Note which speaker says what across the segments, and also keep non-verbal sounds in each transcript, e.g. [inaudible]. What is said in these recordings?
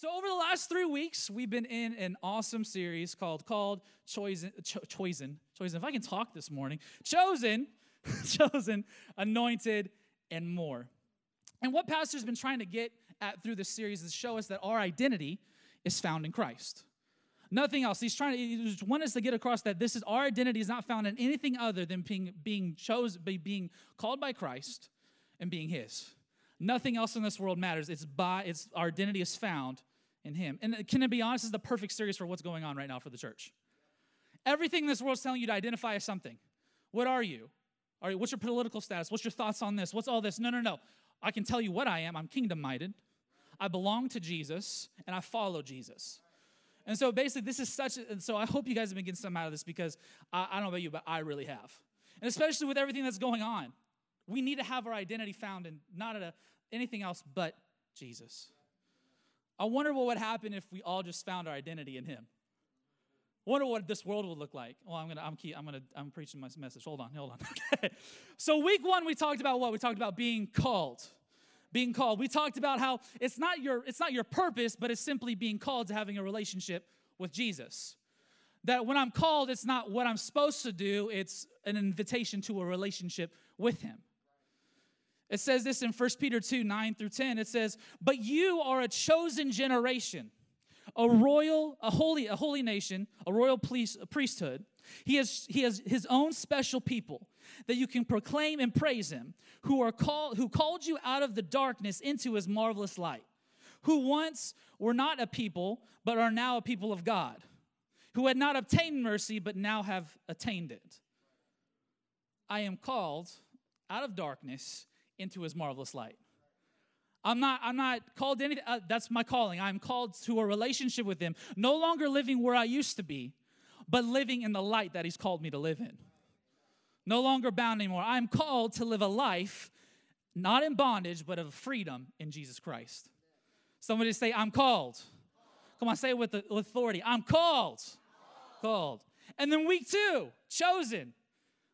Speaker 1: So, over the last three weeks, we've been in an awesome series called Called Chosen, Cho- Chosen, Chosen. If I can talk this morning, Chosen, [laughs] Chosen, Anointed, and more. And what Pastor's been trying to get at through this series is show us that our identity is found in Christ. Nothing else. He's trying to he want us to get across that this is our identity is not found in anything other than being being chosen, being called by Christ and being His. Nothing else in this world matters. It's by it's our identity is found in Him. And can it be honest? This is the perfect series for what's going on right now for the church. Everything in this world is telling you to identify as something. What are you? Are you what's your political status? What's your thoughts on this? What's all this? No, no, no. I can tell you what I am. I'm kingdom minded. I belong to Jesus and I follow Jesus. And so basically, this is such, and so I hope you guys have been getting something out of this because I, I don't know about you, but I really have. And especially with everything that's going on, we need to have our identity found in not at a, anything else but Jesus. I wonder what would happen if we all just found our identity in Him. I wonder what this world would look like. Well, I'm gonna, I'm, key, I'm gonna, I'm preaching my message. Hold on, hold on. [laughs] Okay. So week one, we talked about what? We talked about being called, being called. We talked about how it's not your, it's not your purpose, but it's simply being called to having a relationship with Jesus. That when I'm called, it's not what I'm supposed to do; it's an invitation to a relationship with Him. It says this in 1 Peter 2 9 through 10. It says, But you are a chosen generation, a royal, a holy, a holy nation, a royal police, a priesthood. He has, he has his own special people that you can proclaim and praise him, who are called, who called you out of the darkness into his marvelous light, who once were not a people, but are now a people of God, who had not obtained mercy, but now have attained it. I am called out of darkness into his marvelous light. I'm not, I'm not called anything. Uh, that's my calling. I'm called to a relationship with him. No longer living where I used to be, but living in the light that he's called me to live in. No longer bound anymore. I'm called to live a life not in bondage, but of freedom in Jesus Christ. Somebody say, I'm called. Come on, say it with authority. I'm called. Called. And then week two, chosen.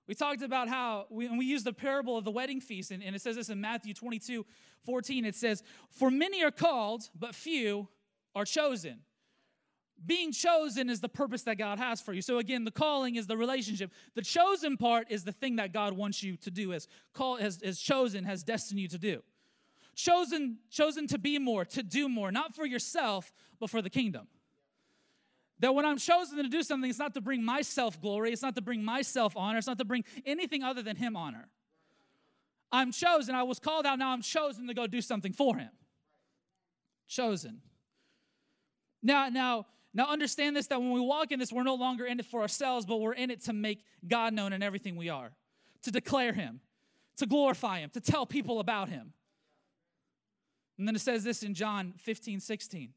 Speaker 1: We talked about how, we, and we used the parable of the wedding feast, and, and it says this in Matthew 22 14. It says, For many are called, but few are chosen. Being chosen is the purpose that God has for you. So again, the calling is the relationship. The chosen part is the thing that God wants you to do, as call has, has chosen, has destined you to do. Chosen, chosen to be more, to do more, not for yourself, but for the kingdom. That when I'm chosen to do something, it's not to bring myself glory, it's not to bring myself honor, it's not to bring anything other than Him honor. I'm chosen, I was called out, now I'm chosen to go do something for Him. Chosen. Now, now, now understand this that when we walk in this, we're no longer in it for ourselves, but we're in it to make God known in everything we are, to declare Him, to glorify Him, to tell people about Him. And then it says this in John 15, 16.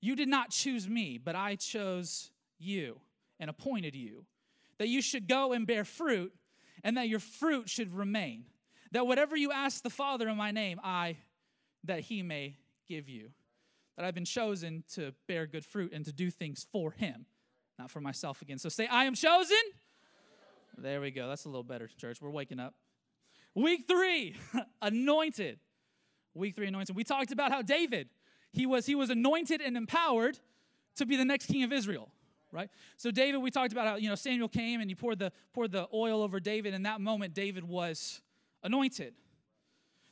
Speaker 1: You did not choose me, but I chose you and appointed you, that you should go and bear fruit, and that your fruit should remain. That whatever you ask the Father in my name, I, that he may give you. That I've been chosen to bear good fruit and to do things for him, not for myself again. So say, I am chosen. There we go. That's a little better, church. We're waking up. Week three, [laughs] anointed. Week three, anointed. We talked about how David he was, he was anointed and empowered to be the next king of Israel, right? So David, we talked about how, you know, Samuel came and he poured the, poured the oil over David. In that moment, David was anointed.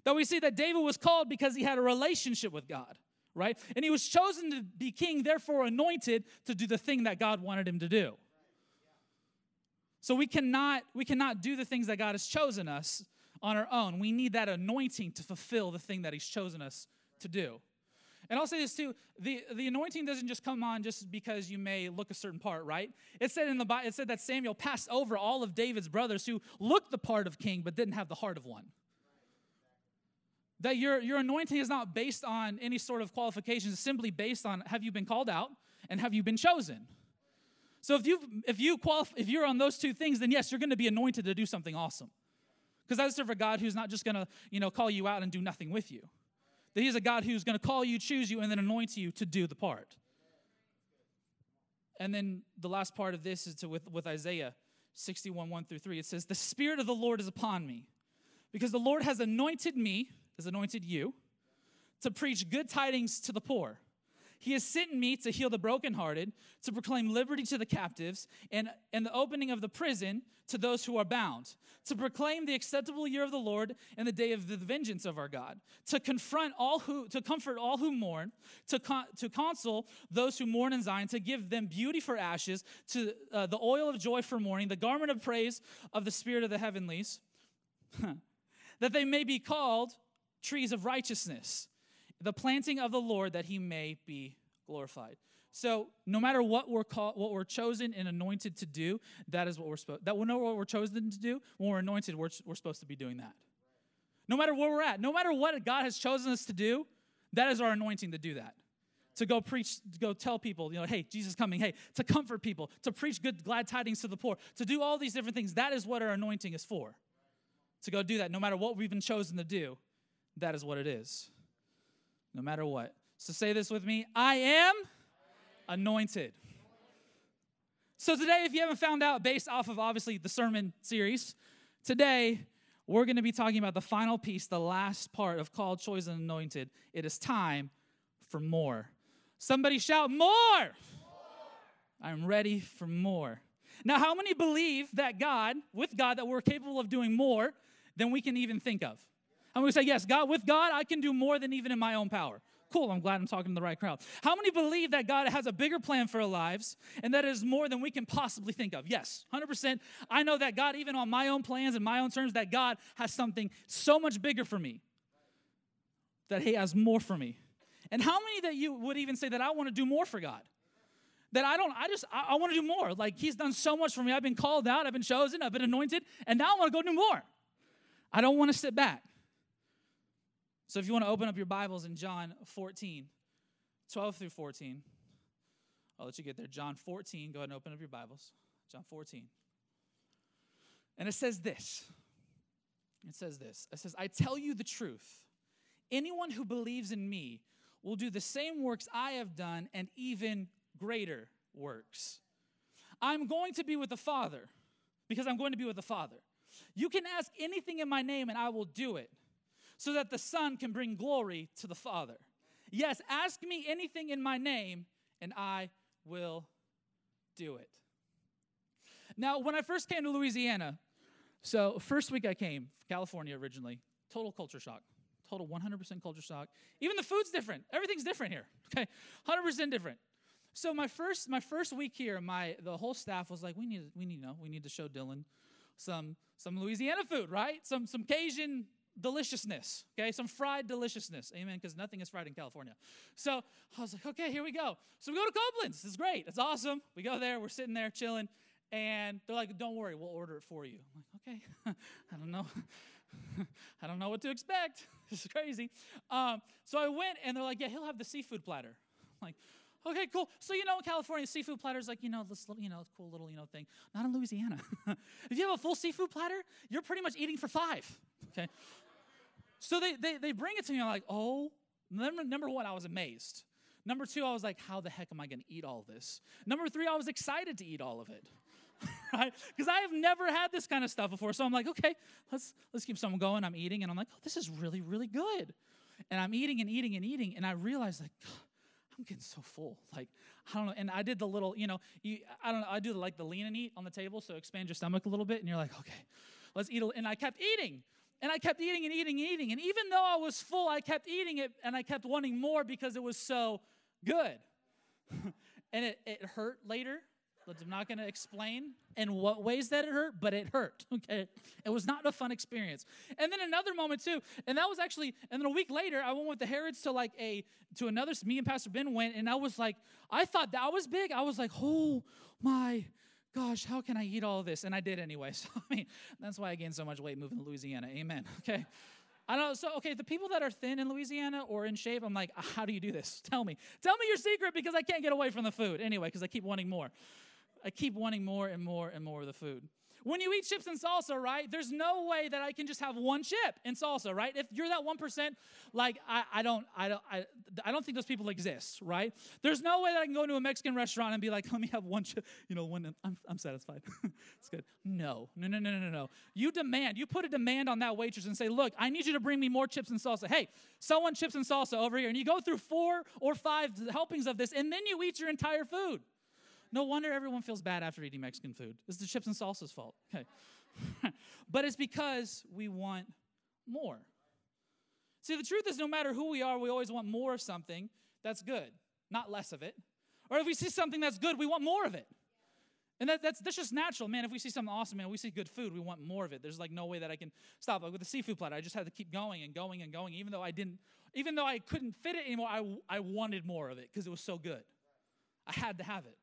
Speaker 1: Though we see that David was called because he had a relationship with God, right? And he was chosen to be king, therefore anointed to do the thing that God wanted him to do. So we cannot we cannot do the things that God has chosen us on our own. We need that anointing to fulfill the thing that he's chosen us to do. And I'll say this too: the, the anointing doesn't just come on just because you may look a certain part, right? It said in the Bible, it said that Samuel passed over all of David's brothers who looked the part of king but didn't have the heart of one. That your, your anointing is not based on any sort of qualifications, it's simply based on have you been called out and have you been chosen. So if you if you qualify, if you're on those two things, then yes, you're going to be anointed to do something awesome. Because I serve a God who's not just going to you know call you out and do nothing with you. That He's a God who's going to call you, choose you, and then anoint you to do the part. And then the last part of this is to, with, with Isaiah 61 1 through 3. It says, The Spirit of the Lord is upon me, because the Lord has anointed me, has anointed you, to preach good tidings to the poor. He has sent me to heal the brokenhearted, to proclaim liberty to the captives, and, and the opening of the prison to those who are bound, to proclaim the acceptable year of the Lord and the day of the vengeance of our God, to confront all who, to comfort all who mourn, to, con, to console those who mourn in Zion, to give them beauty for ashes, to uh, the oil of joy for mourning, the garment of praise of the Spirit of the heavenlies, [laughs] that they may be called trees of righteousness the planting of the Lord that he may be glorified. So no matter what we're called, what we're chosen and anointed to do, that is what we're supposed. That we know what we're chosen to do. When we're anointed, we're, we're supposed to be doing that. No matter where we're at, no matter what God has chosen us to do, that is our anointing to do that. To go preach, to go tell people, you know, hey, Jesus coming. Hey, to comfort people, to preach good, glad tidings to the poor, to do all these different things. That is what our anointing is for. To go do that, no matter what we've been chosen to do, that is what it is no matter what. So say this with me I am anointed. So today, if you haven't found out, based off of obviously the sermon series, today we're going to be talking about the final piece, the last part of called, chosen, and anointed. It is time for more. Somebody shout, more! more! I'm ready for more. Now, how many believe that God, with God, that we're capable of doing more than we can even think of? Going to say, yes, God, with God, I can do more than even in my own power. Cool, I'm glad I'm talking to the right crowd. How many believe that God has a bigger plan for our lives and that is more than we can possibly think of? Yes, 100%. I know that God, even on my own plans and my own terms, that God has something so much bigger for me, that He has more for me. And how many that you would even say that I want to do more for God? That I don't, I just, I, I want to do more. Like He's done so much for me. I've been called out, I've been chosen, I've been anointed, and now I want to go do more. I don't want to sit back. So if you want to open up your Bibles in John 14, 12 through 14, I'll let you get there. John 14, go ahead and open up your Bibles. John 14. And it says this. It says this. It says, I tell you the truth. Anyone who believes in me will do the same works I have done and even greater works. I'm going to be with the Father because I'm going to be with the Father. You can ask anything in my name and I will do it so that the Son can bring glory to the Father. Yes, ask me anything in my name, and I will do it. Now, when I first came to Louisiana, so first week I came, California originally, total culture shock. Total 100% culture shock. Even the food's different. Everything's different here. [laughs] Okay, 100% different. So my first my first week here, my the whole staff was like, we need we need you know we need to show Dylan some some Louisiana food, right? Some some Cajun deliciousness, okay? Some fried deliciousness, amen, because nothing is fried in California. So I was like, okay, here we go. So we go to Copeland's. It's great. It's awesome. We go there, we're sitting there chilling, and they're like, don't worry, we'll order it for you. I'm like, okay, [laughs] I don't know. [laughs] I don't know what to expect. [laughs] this is crazy. Um, so I went, and they're like, yeah, he'll have the seafood platter. I'm like, okay, cool. So you know, in California, seafood platter is like you know this little, you know cool little you know thing. Not in Louisiana. if you have a full seafood platter, you're pretty much eating for five. Okay, so they, they, they bring it to me. I'm like, oh, number, number one, I was amazed. Number two, I was like, how the heck am I going to eat all this? Number three, I was excited to eat all of it. [laughs] right? Because I have never had this kind of stuff before. So I'm like, okay, let's let's keep someone going. I'm eating, and I'm like, oh, this is really, really good. And I'm eating and eating and eating, and I realize like, I'm getting so full. Like, I don't know. And I did the little, you know, you, I don't know. I do like the lean and eat on the table, so expand your stomach a little bit, and you're like, okay, let's eat. And I kept eating. And I kept eating and eating and eating. And even though I was full, I kept eating it and I kept wanting more because it was so good. [laughs] and it, it hurt later. I'm not going to explain in what ways that it hurt, but it hurt. [laughs] Okay. It was not a fun experience. And then another moment too, and that was actually, and then a week later, I went with the Herods to like a, to another, me and Pastor Ben went, and I was like, I thought that was big. I was like, oh my gosh, how can I eat all this? And I did anyway. [laughs] So, I mean, that's why I gained so much weight moving to Louisiana. Amen. [laughs] Okay. I don't know. So, okay, the people that are thin in Louisiana or in shape, I'm like, how do you do this? [laughs] Tell me. Tell me your secret because I can't get away from the food. Anyway, because I keep wanting more. I keep wanting more and more and more of the food. When you eat chips and salsa, right, there's no way that I can just have one chip and salsa, right? If you're that 1%, like I, I don't, I don't, I, I don't think those people exist, right? There's no way that I can go into a Mexican restaurant and be like, [laughs] let me have one chip, you know, one, I'm, I'm satisfied. [laughs] it's good. No, no, no, no, no, no, no. You demand, you put a demand on that waitress and say, look, I need you to bring me more chips and salsa. Hey, someone chips and salsa over here. And you go through four or five helpings of this, and then you eat your entire food. No wonder everyone feels bad after eating Mexican food. It's the chips and salsa's fault. [laughs] Okay. but it's because we want more. See, the truth is, no matter who we are, we always want more of something that's good, not less of it. Or if we see something that's good, we want more of it. And that, that's, that's just natural, man. If we see something awesome, man, we see good food, we want more of it. There's like no way that I can stop. Like with the seafood platter, I just had to keep going and going and going. Even though I didn't, even though I couldn't fit it anymore, I, I wanted more of it because it was so good. I had to have it.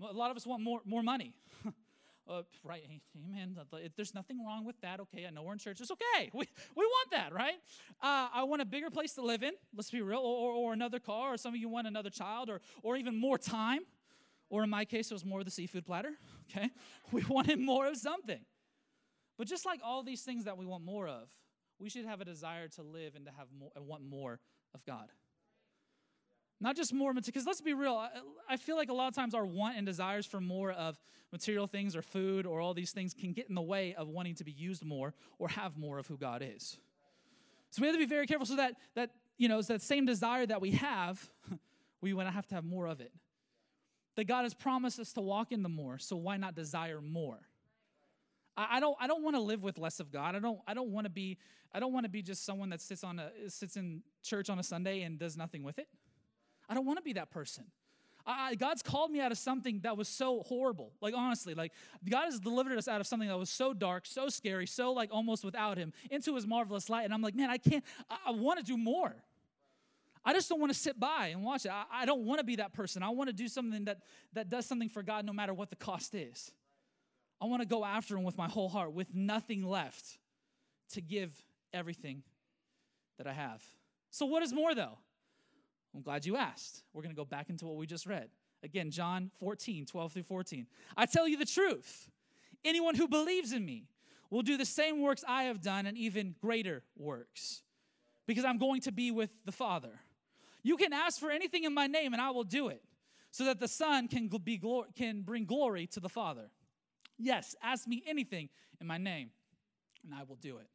Speaker 1: A lot of us want more, more money. [laughs] uh, right, amen. There's nothing wrong with that. Okay, I know we're in church. It's okay. [laughs] We, we want that, right? Uh, I want a bigger place to live in. Let's be real. Or, or, another car. Or some of you want another child. Or, or even more time. Or in my case, it was more of the seafood platter. [laughs] Okay, we wanted more of something. But just like all these things that we want more of, we should have a desire to live and to have more and want more of God. Not just more material, because let's be real, I, I, feel like a lot of times our want and desires for more of material things or food or all these things can get in the way of wanting to be used more or have more of who God is. So we have to be very careful so that that you know, it's that same desire that we have, [laughs] we want to have to have more of it. That God has promised us to walk in the more, so why not desire more? I, don't I don't want to live with less of God. I don't I don't want to be I don't want to be just someone that sits on a sits in church on a Sunday and does nothing with it. I don't want to be that person. I, God's called me out of something that was so horrible. Like, honestly, like, God has delivered us out of something that was so dark, so scary, so, like, almost without Him into His marvelous light. And I'm like, man, I can't, I, I want to do more. I just don't want to sit by and watch it. I, I don't want to be that person. I want to do something that, that does something for God no matter what the cost is. I want to go after Him with my whole heart, with nothing left to give everything that I have. So, what is more, though? I'm glad you asked. We're going to go back into what we just read. Again, John 14, 12 through 14. I tell you the truth. Anyone who believes in me will do the same works I have done and even greater works because I'm going to be with the Father. You can ask for anything in my name and I will do it so that the Son can, be glor- can bring glory to the Father. Yes, ask me anything in my name and I will do it.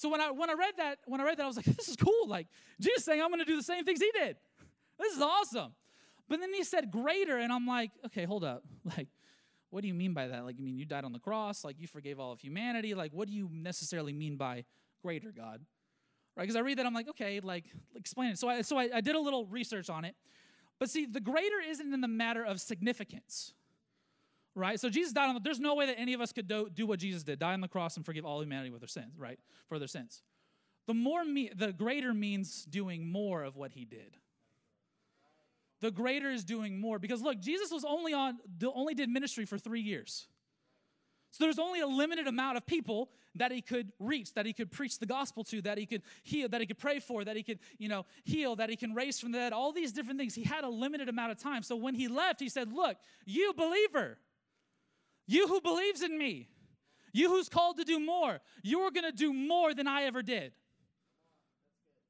Speaker 1: So when I when I read that, when I read that, I was like, this is cool. Like Jesus saying, I'm gonna do the same things he did. This is awesome. But then he said greater, and I'm like, okay, hold up. [laughs] Like, what do you mean by that? Like, I mean, you died on the cross, like you forgave all of humanity. Like, what do you necessarily mean by greater, God? Right? Because I read that, I'm like, okay, like, explain it. So I so I, I did a little research on it. But see, the greater isn't in the matter of significance right? So Jesus died on the, there's no way that any of us could do, do what Jesus did, die on the cross and forgive all humanity with their sins, right? For their sins. The more me, the greater means doing more of what he did. The greater is doing more because look, Jesus was only on only did ministry for 3 years. So there's only a limited amount of people that he could reach, that he could preach the gospel to, that he could heal, that he could pray for, that he could, you know, heal, that he can raise from the dead, all these different things. He had a limited amount of time. So when he left, he said, Look, you believer, you who believes in me, you who's called to do more, you're going to do more than I ever did.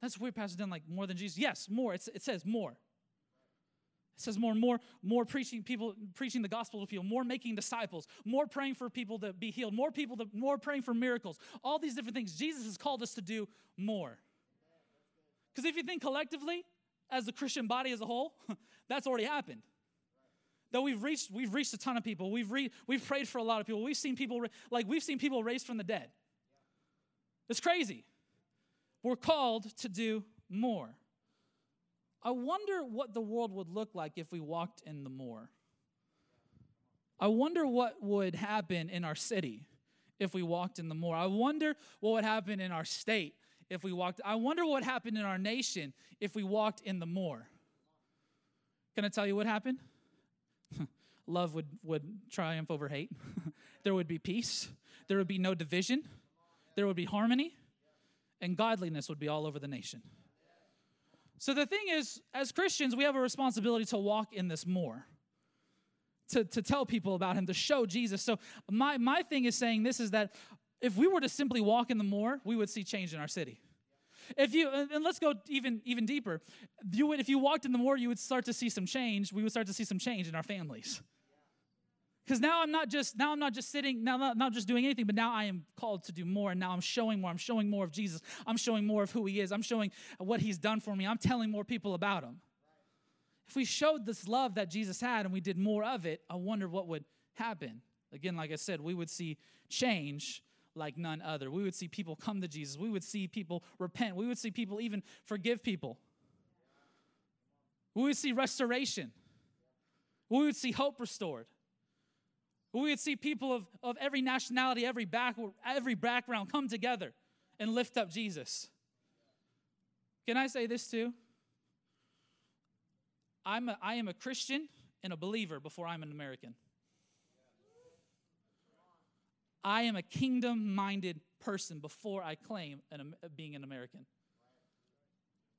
Speaker 1: That's weird, Pastor Done like more than Jesus. Yes, more. It's, it says more. It says more, more, more preaching people, preaching the gospel to people, more making disciples, more praying for people to be healed, more people to more praying for miracles. All these different things. Jesus has called us to do more. Because if you think collectively, as the Christian body as a whole, [laughs] that's already happened that we've reached we've reached a ton of people. We've re, we've prayed for a lot of people. We've seen people like we've seen people raised from the dead. It's crazy. We're called to do more. I wonder what the world would look like if we walked in the more. I wonder what would happen in our city if we walked in the more. I wonder what would happen in our state if we walked i wonder what happened in our nation if we walked in the more. Can i tell you what happened love would, would triumph over hate. [laughs] there would be peace. There would be no division. There would be harmony. And godliness would be all over the nation. So the thing is, as Christians, we have a responsibility to walk in this more, to, to tell people about him, to show Jesus. So my, my thing is saying this is that if we were to simply walk in the more, we would see change in our city. If you and let's go even even deeper, you would if you walked in the more, you would start to see some change. We would start to see some change in our families. Because now I'm not just now I'm not just sitting now not, not just doing anything, but now I am called to do more. And now I'm showing more. I'm showing more of Jesus. I'm showing more of who He is. I'm showing what He's done for me. I'm telling more people about Him. If we showed this love that Jesus had and we did more of it, I wonder what would happen. Again, like I said, we would see change like none other. We would see people come to Jesus. We would see people repent. We would see people even forgive people. We would see restoration. We would see hope restored. We would see people of, of every nationality, every, back, every background come together and lift up Jesus. Can I say this too? I'm a, I am a Christian and a believer before I'm an American. I am a kingdom minded person before I claim an, uh, being an American.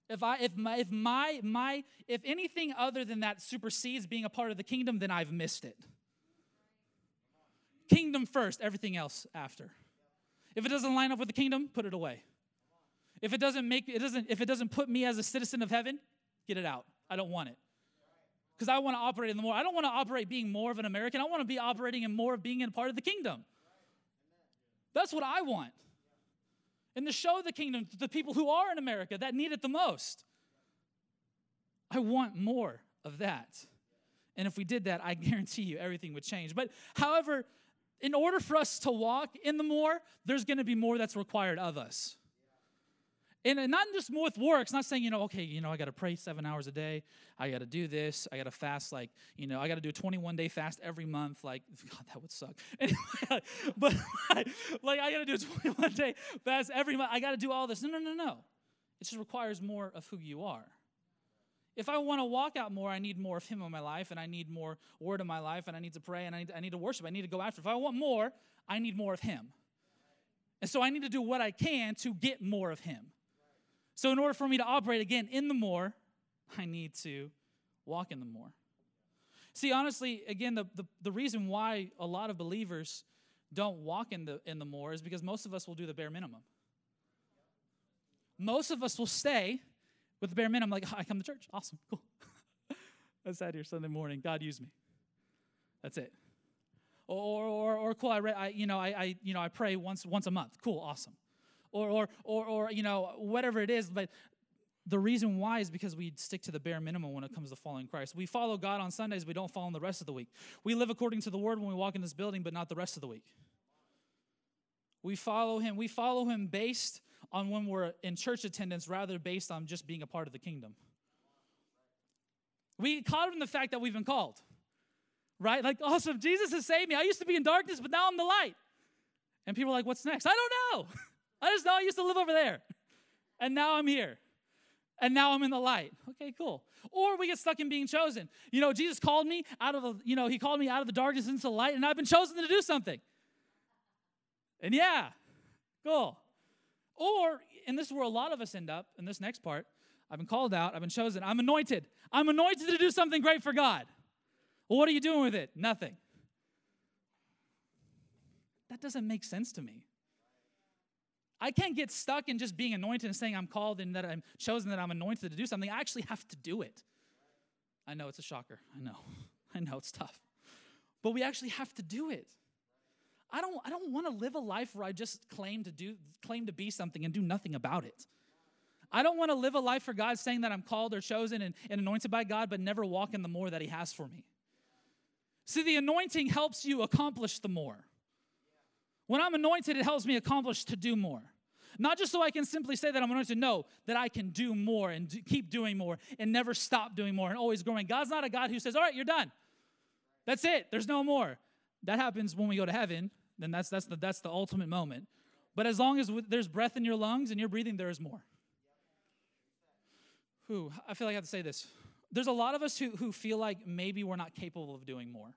Speaker 1: If I if my if my my if anything other than that supersedes being a part of the kingdom, then I've missed it. Kingdom first, everything else after. If it doesn't line up with the kingdom, put it away. If it doesn't make it doesn't if it doesn't put me as a citizen of heaven, get it out. I don't want it. Because I want to operate in the more. I don't want to operate being more of an American. I want to be operating in more of being in part of the kingdom. That's what I want. And to show the kingdom to the people who are in America that need it the most. I want more of that. And if we did that, I [laughs] guarantee you everything would change. But however, in order for us to walk in the more, there's going to be more that's required of us. And not just more with works, not saying, you know, okay, you know, I got to pray seven hours a day. I got to do this. I got to fast, like, you know, I got to do a 21 day fast every month. Like, [laughs] God, that would suck. Anyway, [laughs] but like, I got to do a 21 day fast every month. I got to do all this. No, no, no, no. It just requires more of who you are. If I want to walk out more, I need more of Him in my life, and I need more Word in my life, and I need to pray, and I need, I need to worship. I need to go after. If I want more, I need more of Him. And so I need to do what I can to get more of Him. So, in order for me to operate again in the more, I need to walk in the more. See, honestly, again, the, the, the, reason why a lot of believers don't walk in the, in the more is because most of us will do the bare minimum. Most of us will stay with the bare minimum, I'm like, oh, I come to church. Awesome, cool. I sat here Sunday morning. God used me. That's it. Or, or, or cool, I, read, I, you know, I, I, you know, I pray once, once a month. Cool, awesome or, or, or, or, you know, whatever it is. But the reason why is because we stick to the bare minimum when it comes to following Christ. We follow God on Sundays, we don't follow Him the rest of the week. We live according to the word when we walk in this building, but not the rest of the week. We follow Him. We follow Him based on when we're in church attendance rather based on just being a part of the kingdom. We caught in the fact that we've been called, right? Like, oh, awesome, Jesus has saved me. I used to be in darkness, but now I'm the light. And people are like, what's next? I don't know. [laughs] I just know I used to live over there. And now I'm here. And now I'm in the light. Okay, cool. Or we get stuck in being chosen. You know, Jesus called me out of you know, he called me out of the darkness into the light, and I've been chosen to do something. And yeah, cool. Or, and this is where a lot of us end up in this next part. I've been called out, I've been chosen, I'm anointed. I'm anointed to do something great for God. Well, what are you doing with it? Nothing. That doesn't make sense to me. I can't get stuck in just being anointed and saying I'm called and that I'm chosen, that I'm anointed to do something. I actually have to do it. I know it's a shocker. I know. [laughs] I know it's tough. But we actually have to do it. I don't, I don't want to live a life where I just claim to do claim to be something and do nothing about it. I don't want to live a life for God saying that I'm called or chosen and, and anointed by God, but never walk in the more that He has for me. See, the anointing helps you accomplish the more. When I'm anointed, it helps me accomplish to do more. Not just so I can simply say that I'm anointed, no, that I can do more and do, keep doing more and never stop doing more and always growing. God's not a God who says, all right, you're done. That's it. There's no more. That happens when we go to heaven. Then that's, that's, the, that's the ultimate moment. But as long as there's breath in your lungs and you're breathing, there is more. Who I feel like I have to say this. There's a lot of us who, who feel like maybe we're not capable of doing more.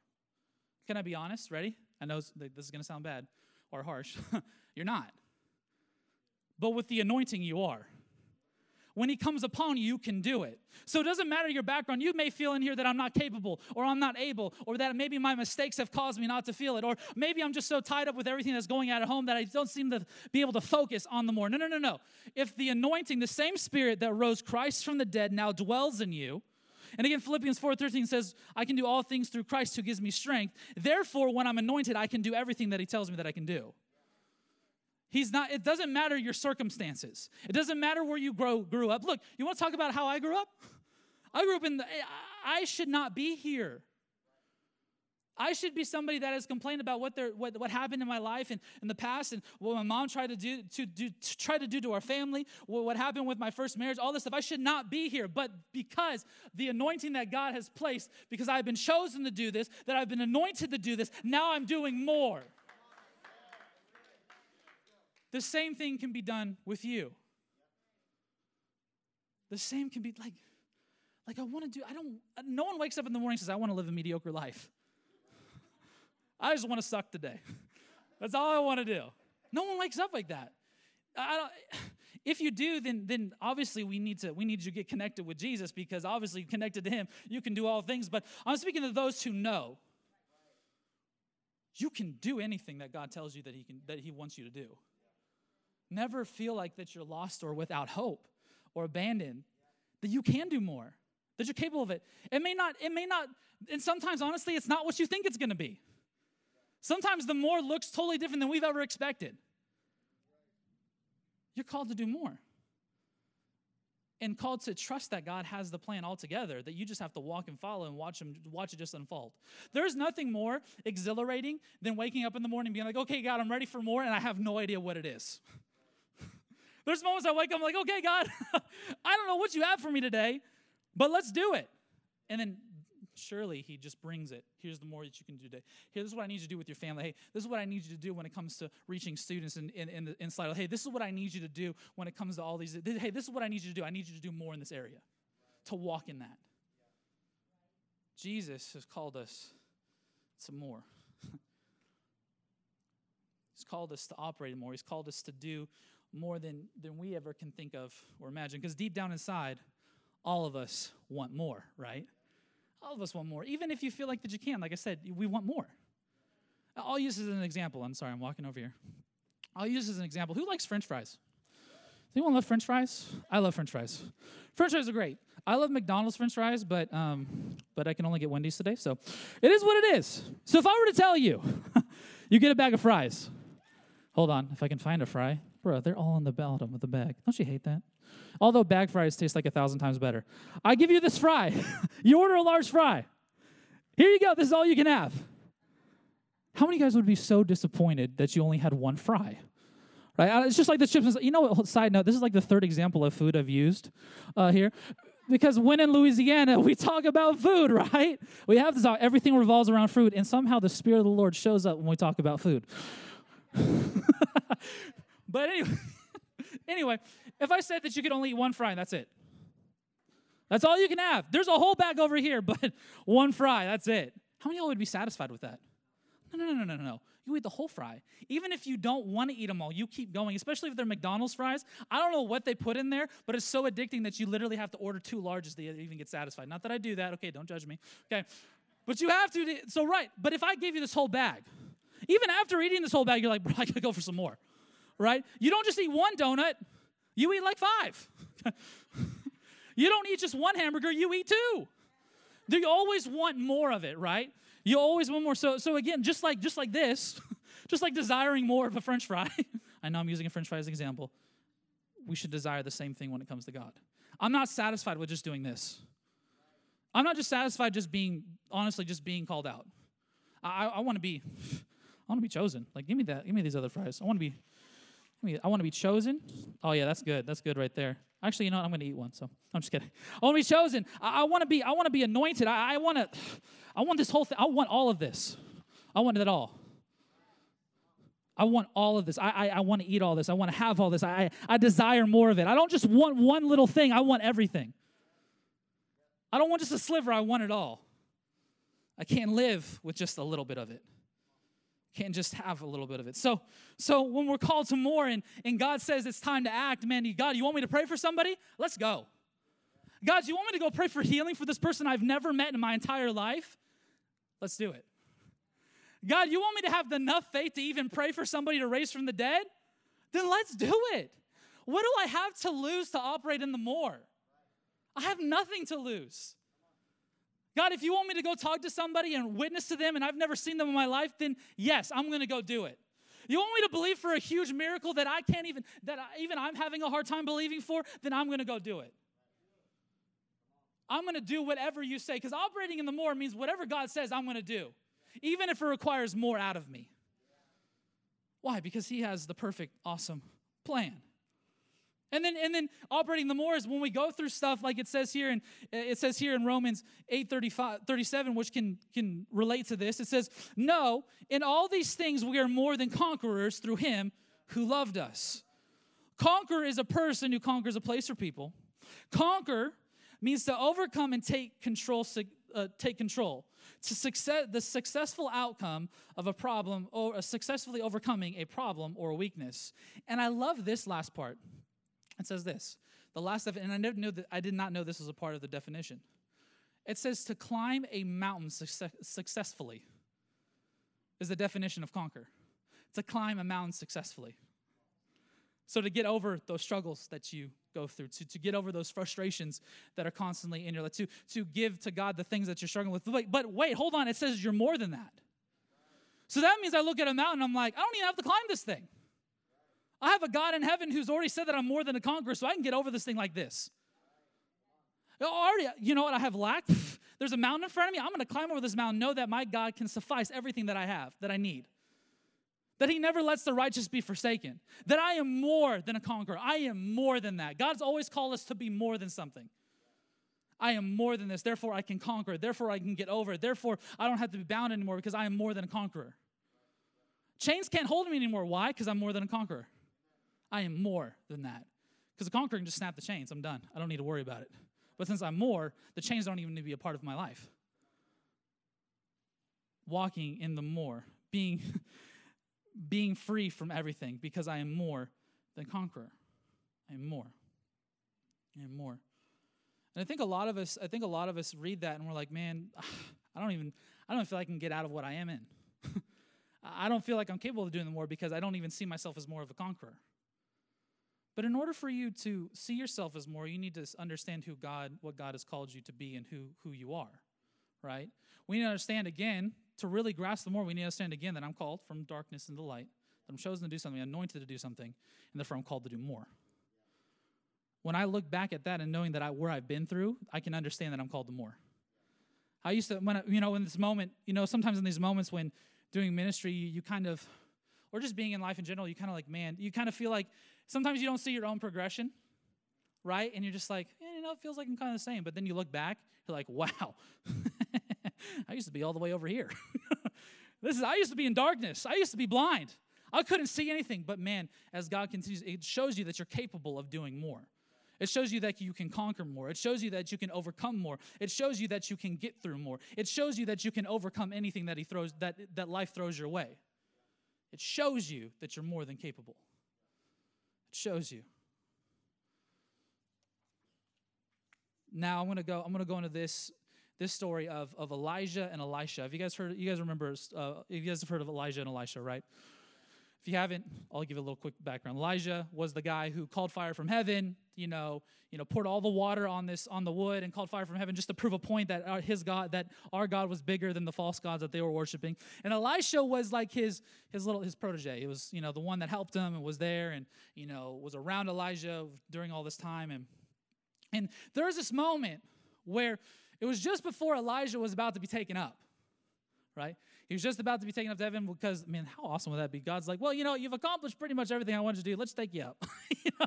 Speaker 1: Can I be honest? Ready? I know this is going to sound bad or harsh. [laughs] You're not. But with the anointing, you are. When he comes upon you, you can do it. So it doesn't matter your background. You may feel in here that I'm not capable or I'm not able or that maybe my mistakes have caused me not to feel it or maybe I'm just so tied up with everything that's going on at home that I don't seem to be able to focus on the more. No, no, no, no. If the anointing, the same spirit that rose Christ from the dead now dwells in you, and again, Philippians 4:13 says, I can do all things through Christ who gives me strength. Therefore, when I'm anointed, I can do everything that he tells me that I can do. He's not, it doesn't matter your circumstances. It doesn't matter where you grow, grew up. Look, you want to talk about how I grew up? I grew up in the, I should not be here. I should be somebody that has complained about what, what, what happened in my life and in the past and what my mom tried to do to, do, to try to do to our family, what happened with my first marriage, all this stuff. I should not be here. But because the anointing that God has placed, because I've been chosen to do this, that I've been anointed to do this, now I'm doing more. The same thing can be done with you. The same can be like, like I want to do, I don't, no one wakes up in the morning says, I want to live a mediocre life. [laughs] I just want to suck today. [laughs] That's all I want to do. No one wakes up like that. I don't, [sighs] if you do, then, then obviously we need to we need to get connected with Jesus because obviously connected to Him, you can do all things. But I'm speaking to those who know. You can do anything that God tells you that He can that He wants you to do. Never feel like that you're lost or without hope or abandoned, that you can do more, that you're capable of it. It may not, it may not, and sometimes honestly, it's not what you think it's gonna be. Sometimes the more looks totally different than we've ever expected. You're called to do more. And called to trust that God has the plan altogether, that you just have to walk and follow and watch him watch it just unfold. There's nothing more exhilarating than waking up in the morning being like, okay, God, I'm ready for more, and I have no idea what it is. There's moments I wake up, I'm like, okay, God, [laughs] I don't know what you have for me today, but let's do it. And then surely he just brings it. Here's the more that you can do today. Here, this is what I need you to do with your family. Hey, this is what I need you to do when it comes to reaching students in, in, in, the, in Slidell. Hey, this is what I need you to do when it comes to all these. Hey, this is what I need you to do. I need you to do more in this area, to walk in that. Jesus has called us to more. [laughs] He's called us to operate more. He's called us to do more than, than we ever can think of or imagine. Because deep down inside, all of us want more, right? All of us want more. Even if you feel like that you can, like I said, we want more. I'll use this as an example. I'm sorry, I'm walking over here. I'll use as an example. Who likes French fries? Does anyone love French fries? I love French fries. French fries are great. I love McDonald's French fries, but um, but I can only get Wendy's today, so it is what it is. So if I were to tell you, [laughs] you get a bag of fries. Hold on, if I can find a fry. Bro, they're all in the bottom of the bag. Don't you hate that? Although bag fries taste like a thousand times better. I give you this fry. [laughs] you order a large fry. Here you go. This is all you can have. How many guys would be so disappointed that you only had one fry? Right? Uh, it's just like the chips. You know, what? side note, this is like the third example of food I've used uh, here. Because when in Louisiana, [laughs] we talk about food, right? We have this, everything revolves around food, and somehow the Spirit of the Lord shows up when we talk about food. [laughs] But anyway, [laughs] anyway, if I said that you could only eat one fry and that's it, that's all you can have. There's a whole bag over here, [laughs] but one fry, that's it. How many of y'all would be satisfied with that? No, no, no, no, no, no. You eat the whole fry. Even if you don't want to eat them all, you keep going, especially if they're McDonald's fries. I don't know what they put in there, but it's so addicting that you literally have to order two larges to even get satisfied. Not that I do that. Okay, don't judge me. Okay. But you have to. So, right. But if I gave you this whole bag, even after eating this whole bag, you're like, bro, I gotta go for some more right? You don't just eat one donut, you eat like five. [laughs] you don't eat just one hamburger, you eat two. You always want more of it, right? You always want more. So, so again, just like just like this, [laughs] just like desiring more of a French fry. [laughs] I know I'm using a French fry as an example. We should desire the same thing when it comes to God. I'm not satisfied with just doing this. I'm not just satisfied just being honestly just being called out. I, I want to be, I want to be chosen. Like give me that, give me these other fries. I want to be I want to be chosen. Oh yeah, that's good. That's good right there. Actually, you know what? I'm going to eat one. So I'm just kidding. [laughs] I want to be chosen. I, I want to be. I want to be anointed. I, I want to. [sighs] I want this whole thing. I want all of this. I want it all. I want all of this. I, I, I want to eat all this. I want to have all this. I, I, I desire more of it. I don't just want one little thing. I want everything. I don't want just a sliver. I want it all. I can't live with just a little bit of it. Can't just have a little bit of it. So, so when we're called to more and, and God says it's time to act, man, God, you want me to pray for somebody? Let's go. God, you want me to go pray for healing for this person I've never met in my entire life? Let's do it. God, you want me to have enough faith to even pray for somebody to raise from the dead? Then let's do it. What do I have to lose to operate in the more? I have nothing to lose. God, if you want me to go talk to somebody and witness to them and I've never seen them in my life, then yes, I'm going to go do it. You want me to believe for a huge miracle that I can't even, that I, even I'm having a hard time believing for, then I'm going to go do it. I'm going to do whatever you say because operating in the more means whatever God says, I'm going to do, even if it requires more out of me. Why? Because He has the perfect, awesome plan. And then, and then operating the more is when we go through stuff like it says here, and it says here in Romans 8 37, which can, can relate to this. It says, No, in all these things we are more than conquerors through him who loved us. Conquer is a person who conquers a place or people. Conquer means to overcome and take control, uh, take control. To success, the successful outcome of a problem or successfully overcoming a problem or a weakness. And I love this last part. It says this. The last and I never knew that I did not know this was a part of the definition. It says to climb a mountain success, successfully is the definition of conquer. To climb a mountain successfully. So to get over those struggles that you go through, to, to get over those frustrations that are constantly in your life, to, to give to God the things that you're struggling with. But, but wait, hold on, it says you're more than that. So that means I look at a mountain, I'm like, I don't even have to climb this thing. I have a God in heaven who's already said that I'm more than a conqueror, so I can get over this thing like this. Already, you know what? I have lack. [laughs] There's a mountain in front of me. I'm going to climb over this mountain, know that my God can suffice everything that I have, that I need. That he never lets the righteous be forsaken. That I am more than a conqueror. I am more than that. God's always called us to be more than something. I am more than this. Therefore, I can conquer. Therefore, I can get over. Therefore, I don't have to be bound anymore because I am more than a conqueror. Chains can't hold me anymore. Why? Because I'm more than a conqueror. I am more than that. Because the conqueror can just snap the chains. I'm done. I don't need to worry about it. But since I'm more, the chains don't even need to be a part of my life. Walking in the more, being, [laughs] being free from everything because I am more than conqueror. I am more. I am more. And I think a lot of us, I think a lot of us read that and we're like, man, [sighs] I don't even, I don't feel like I can get out of what I am in. [laughs] I don't feel like I'm capable of doing the more because I don't even see myself as more of a conqueror. But in order for you to see yourself as more, you need to understand who God, what God has called you to be and who, who you are, right? We need to understand again, to really grasp the more, we need to understand again that I'm called from darkness into light, that I'm chosen to do something, anointed to do something, and therefore I'm called to do more. When I look back at that and knowing that I, where I've been through, I can understand that I'm called to more. I used to, when I, you know, in this moment, you know, sometimes in these moments when doing ministry, you, you kind of, or just being in life in general, you kind of like, man, you kind of feel like Sometimes you don't see your own progression, right? And you're just like, eh, you know, it feels like I'm kind of the same. But then you look back, you're like, wow, [laughs] I used to be all the way over here. [laughs] this is I used to be in darkness. I used to be blind. I couldn't see anything. But man, as God continues, it shows you that you're capable of doing more. It shows you that you can conquer more. It shows you that you can overcome more. It shows you that you can get through more. It shows you that you can overcome anything that he throws that, that life throws your way. It shows you that you're more than capable shows you. Now I'm gonna go. I'm gonna go into this this story of, of Elijah and Elisha. Have you guys heard? You guys remember? Uh, you guys have heard of Elijah and Elisha, right? If you haven't, I'll give a little quick background. Elijah was the guy who called fire from heaven, you know, you know, poured all the water on this on the wood and called fire from heaven just to prove a point that our, his God, that our God was bigger than the false gods that they were worshiping. And Elisha was like his his little his protege. It was you know the one that helped him and was there and you know was around Elijah during all this time. And and there was this moment where it was just before Elijah was about to be taken up, right? He was just about to be taken up to heaven because, man, how awesome would that be? God's like, well, you know, you've accomplished pretty much everything I wanted to do. Let's take you up. [laughs] you know?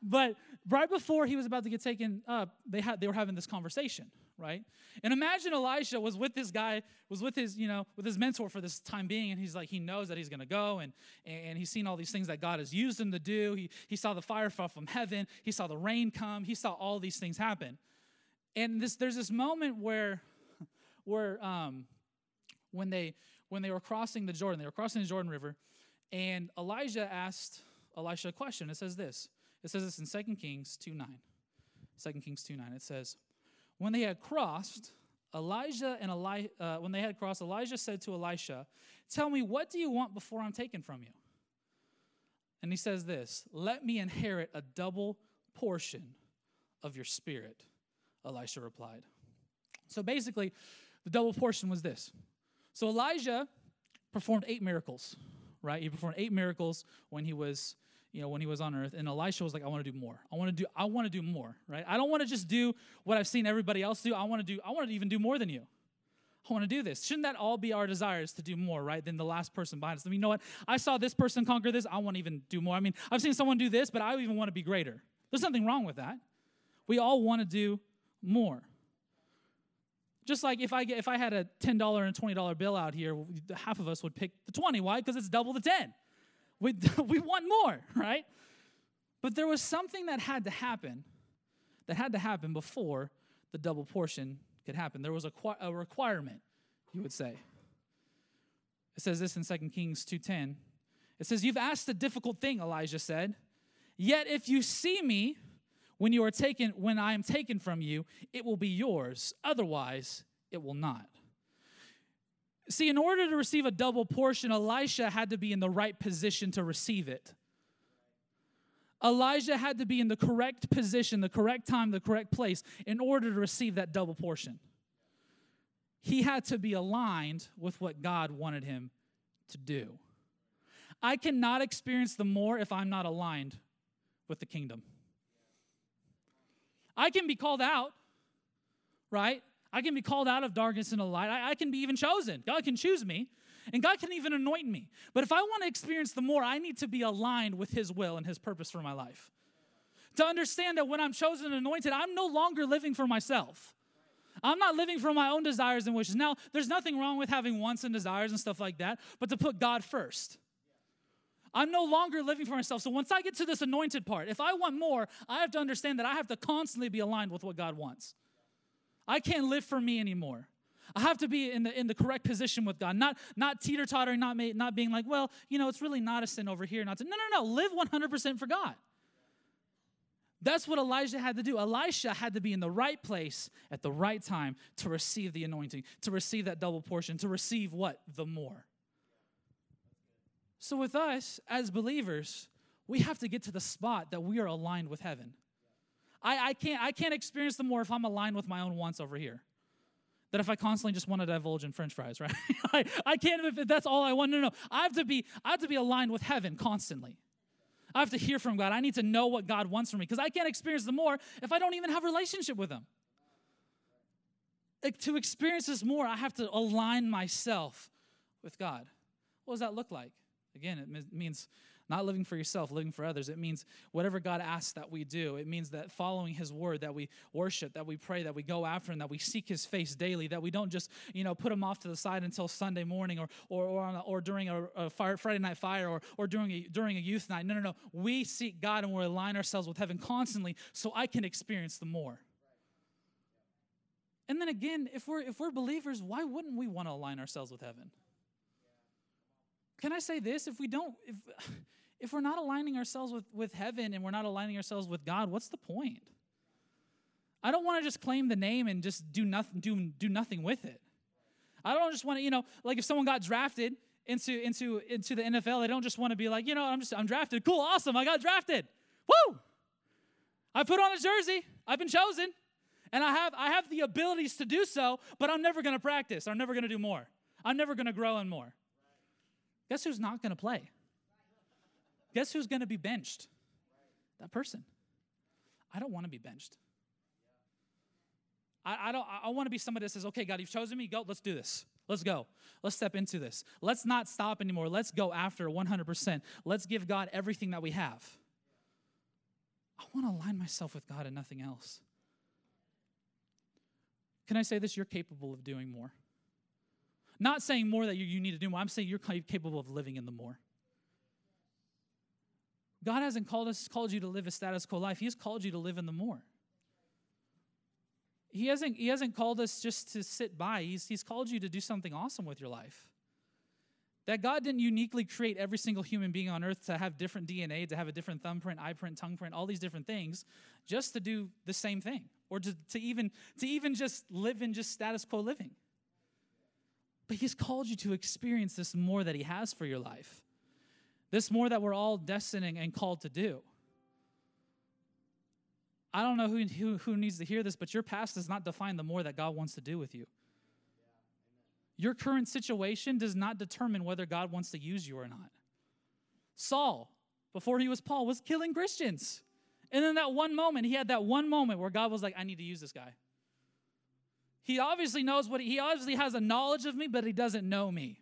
Speaker 1: But right before he was about to get taken up, they had they were having this conversation, right? And imagine Elisha was with this guy, was with his, you know, with his mentor for this time being, and he's like, he knows that he's gonna go, and and he's seen all these things that God has used him to do. He he saw the fire fall from heaven, he saw the rain come, he saw all these things happen. And this there's this moment where where um when they when they were crossing the Jordan, they were crossing the Jordan River, and Elijah asked Elisha a question. It says this. It says this in 2 Kings 2 9. 2 Kings 2 9. It says, When they had crossed, Elijah and Eli- uh, when they had crossed, Elijah said to Elisha, Tell me, what do you want before I'm taken from you? And he says this Let me inherit a double portion of your spirit, Elisha replied. So basically, the double portion was this. So Elijah performed eight miracles, right? He performed eight miracles when he was, you know, when he was on earth. And Elisha was like, I want to do more. I want to do, I want to do more, right? I don't want to just do what I've seen everybody else do. I want to do, I want to even do more than you. I want to do this. Shouldn't that all be our desires to do more, right, than the last person behind us? I mean, you know what? I saw this person conquer this. I want to even do more. I mean, I've seen someone do this, but I even want to be greater. There's nothing wrong with that. We all want to do more. Just like if I if I had a ten dollar and twenty dollar bill out here, half of us would pick the twenty. Why? Because it's double the ten. We [laughs] we want more, right? But there was something that had to happen, that had to happen before the double portion could happen. There was a, a requirement, you would say. It says this in 2 Kings 2:10. It says, "You've asked a difficult thing," Elijah said. "Yet if you see me when you are taken when I am taken from you, it will be yours. Otherwise, it will not." See, in order to receive a double portion, Elisha had to be in the right position to receive it. Elijah had to be in the correct position, the correct time, the correct place in order to receive that double portion. He had to be aligned with what God wanted him to do. I cannot experience the more if I'm not aligned with the kingdom. I can be called out, right? I can be called out of darkness into light. I, I can be even chosen. God can choose me. And God can even anoint me. But if I want to experience the more, I need to be aligned with His will and His purpose for my life. To understand that when I'm chosen and anointed, I'm no longer living for myself. I'm not living for my own desires and wishes. Now, there's nothing wrong with having wants and desires and stuff like that, but to put God first. I'm no longer living for myself. So once I get to this anointed part, if I want more, I have to understand that I have to constantly be aligned with what God wants. I can't live for me anymore. I have to be in the, in the correct position with God, not, not teeter tottering, not, not being like, well, you know, it's really not a sin over here. Not to, no, no, no. Live 100% for God. That's what Elijah had to do. Elisha had to be in the right place at the right time to receive the anointing, to receive that double portion, to receive what? The more. So, with us as believers, we have to get to the spot that we are aligned with heaven. I, I, can't, I can't experience the more if I'm aligned with my own wants over here that if I constantly just want to divulge in French fries, [laughs] right? I, I can't if that's all I want. No, no, I have to be I have to be aligned with heaven constantly. I have to hear from God. I need to know what God wants from me because I can't experience the more if I don't even have a relationship with Him. Like, to experience this more, I have to align myself with God. What does that look like? Again, it means not living for yourself, living for others. It means whatever God asks that we do. It means that following His word, that we worship, that we pray, that we go after Him, that we seek His face daily, that we don't just, you know, put Him off to the side until Sunday morning or, or, or, a, or during a, a fire, Friday night fire or, or during, a, during a youth night. No, no, no. We seek God and we align ourselves with heaven constantly so I can experience the more. And then again, if we're if we're believers, why wouldn't we want to align ourselves with heaven? Can I say this? If we don't, if [sighs] if we're not aligning ourselves with, with heaven and we're not aligning ourselves with God, what's the point? I don't want to just claim the name and just do nothing, do, do nothing with it. I don't just want to, you know, like if someone got drafted into, into, into the NFL, they don't just want to be like, you know, I'm just, I'm drafted. Cool, awesome, I got drafted. Woo! I put on a jersey. I've been chosen. And I have, I have the abilities to do so, but I'm never to practice. I'm never to do more. I'm never to grow in more. Guess who's not going to play? Guess who's going to be benched? That person. I don't want to be benched. I, I don't. I want to be somebody that says, "Okay, God, you've chosen me. Go. Let's do this. Let's go. Let's step into this. Let's not stop anymore. Let's go after 100%. Let's give God everything that we have." I want to align myself with God and nothing else. Can I say this? You're capable of doing more. Not saying more that you, you need to do more. I'm saying you're capable of living in the more. God hasn't called us called you to live a status quo life. He has called you to live in the more. He hasn't, he hasn't called us just to sit by. He's, he's called you to do something awesome with your life. That God didn't uniquely create every single human being on earth to have different DNA, to have a different thumbprint, eye print, tongue print, all these different things, just to do the same thing, or to, to even to even just live in just status quo living. But He's called you to experience this more that He has for your life. This more that we're all destined and called to do. I don't know who, who, who needs to hear this, but your past does not define the more that God wants to do with you. Your current situation does not determine whether God wants to use you or not. Saul, before he was Paul, was killing Christians. And in that one moment, he had that one moment where God was like, I need to use this guy. He obviously knows what he, he obviously has a knowledge of me, but he doesn't know me.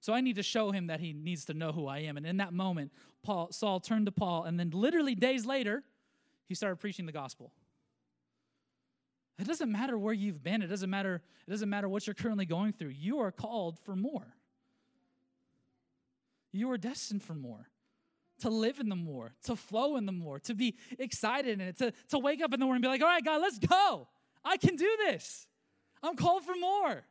Speaker 1: So I need to show him that he needs to know who I am. And in that moment, Paul, Saul turned to Paul, and then literally days later, he started preaching the gospel. It doesn't matter where you've been. It doesn't matter, it doesn't matter what you're currently going through. You are called for more. You are destined for more. To live in the more, to flow in the more, to be excited in it, to, to wake up in the morning and be like, all right, God, let's go. I can do this. I'm called for more.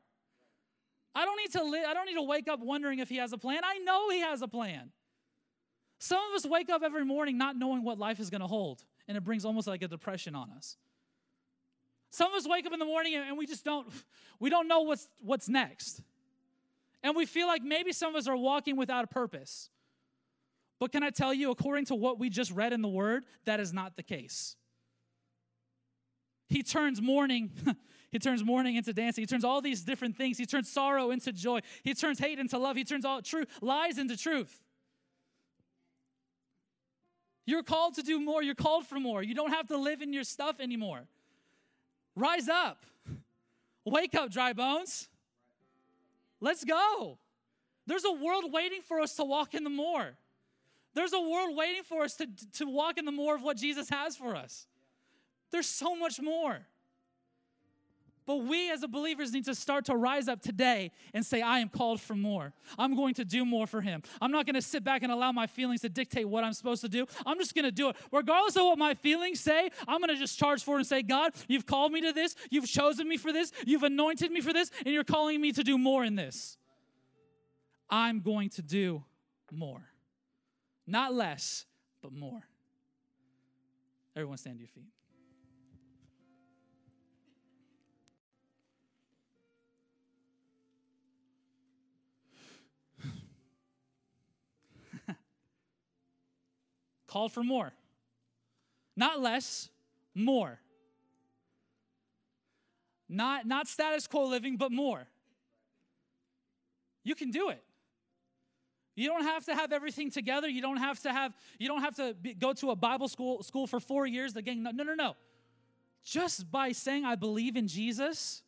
Speaker 1: I don't need to live, I don't need to wake up wondering if he has a plan. I know he has a plan. Some of us wake up every morning not knowing what life is going to hold, and it brings almost like a depression on us. Some of us wake up in the morning and we just don't we don't know what's what's next. And we feel like maybe some of us are walking without a purpose. But can I tell you, according to what we just read in the word, that is not the case. He turns mourning, [laughs] he turns mourning into dancing. He turns all these different things. He turns sorrow into joy. He turns hate into love. He turns all truth, lies into truth. You're called to do more. You're called for more. You don't have to live in your stuff anymore. Rise up. Wake up, dry bones. Let's go. There's a world waiting for us to walk in the more. There's a world waiting for us to, to walk in the more of what Jesus has for us. There's so much more. But we as a believers need to start to rise up today and say, I am called for more. I'm going to do more for Him. I'm not going to sit back and allow my feelings to dictate what I'm supposed to do. I'm just going to do it. Regardless of what my feelings say, I'm going to just charge forward and say, God, you've called me to this. You've chosen me for this. You've anointed me for this. And you're calling me to do more in this. I'm going to do more. Not less, but more. Everyone stand to your feet. Called for more. Not less, more. Not, not status quo living, but more. You can do it. You don't have to have everything together. You don't have to have you don't have to be, go to a Bible school school for 4 years again. No, no, no, no. Just by saying I believe in Jesus,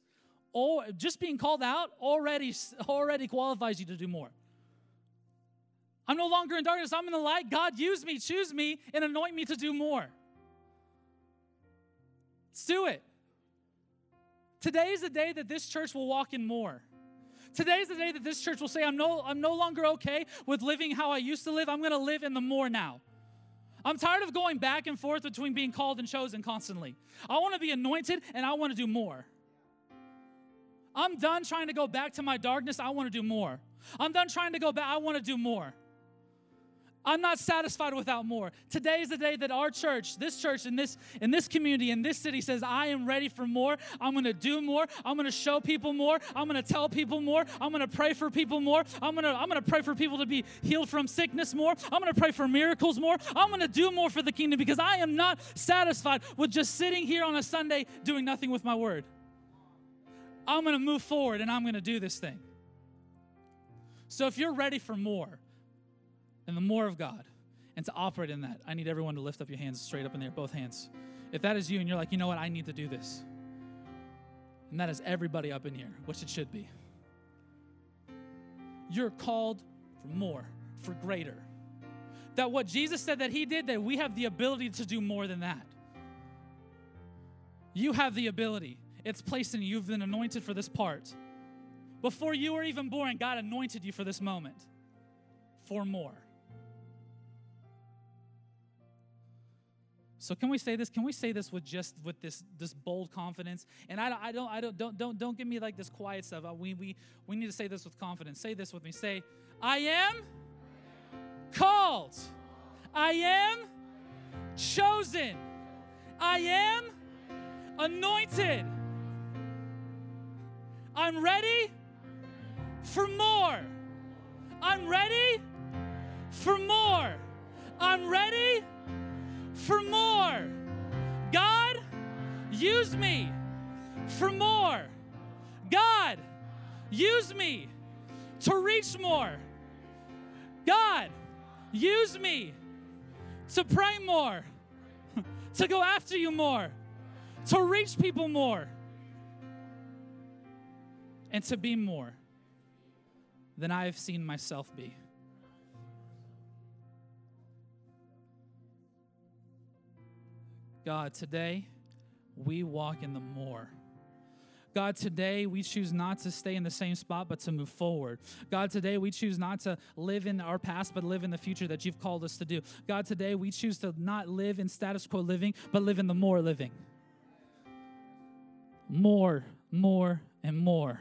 Speaker 1: or just being called out already already qualifies you to do more. I'm no longer in darkness. I'm in the light. God, use me, choose me, and anoint me to do more. Let's do it. Today is the day that this church will walk in more. Today is the day that this church will say, I'm no, I'm no longer okay with living how I used to live. I'm going to live in the more now. I'm tired of going back and forth between being called and chosen constantly. I want to be anointed and I want to do more. I'm done trying to go back to my darkness. I want to do more. I'm done trying to go back. I want to do more. I'm not satisfied without more. Today is the day that our church, this church in this in this community in this city says I am ready for more. I'm going to do more. I'm going to show people more. I'm going to tell people more. I'm going to pray for people more. I'm going to I'm going to pray for people to be healed from sickness more. I'm going to pray for miracles more. I'm going to do more for the kingdom because I am not satisfied with just sitting here on a Sunday doing nothing with my word. I'm going to move forward and I'm going to do this thing. So if you're ready for more, and the more of God. And to operate in that, I need everyone to lift up your hands straight up in there, both hands. If that is you and you're like, you know what, I need to do this. And that is everybody up in here, which it should be. You're called for more, for greater. That what Jesus said that He did, that we have the ability to do more than that. You have the ability. It's placed in you. You've been anointed for this part. Before you were even born, God anointed you for this moment, for more. So can we say this? Can we say this with just with this this bold confidence? And I, don't, I don't I don't don't don't don't give me like this quiet stuff. Uh, We we we need to say this with confidence. Say this with me. Say, I am called. I am chosen. I am anointed. I'm ready for more. I'm ready for more. I'm ready for more. God, use me for more. God, use me to reach more. God, use me to pray more, [laughs] to go after you more, to reach people more, and to be more than I have seen myself be. God, today we walk in the more. God, today we choose not to stay in the same spot, but to move forward. God, today we choose not to live in our past, but live in the future that you've called us to do. God, today we choose to not live in status quo living, but live in the more living. More, more, and more.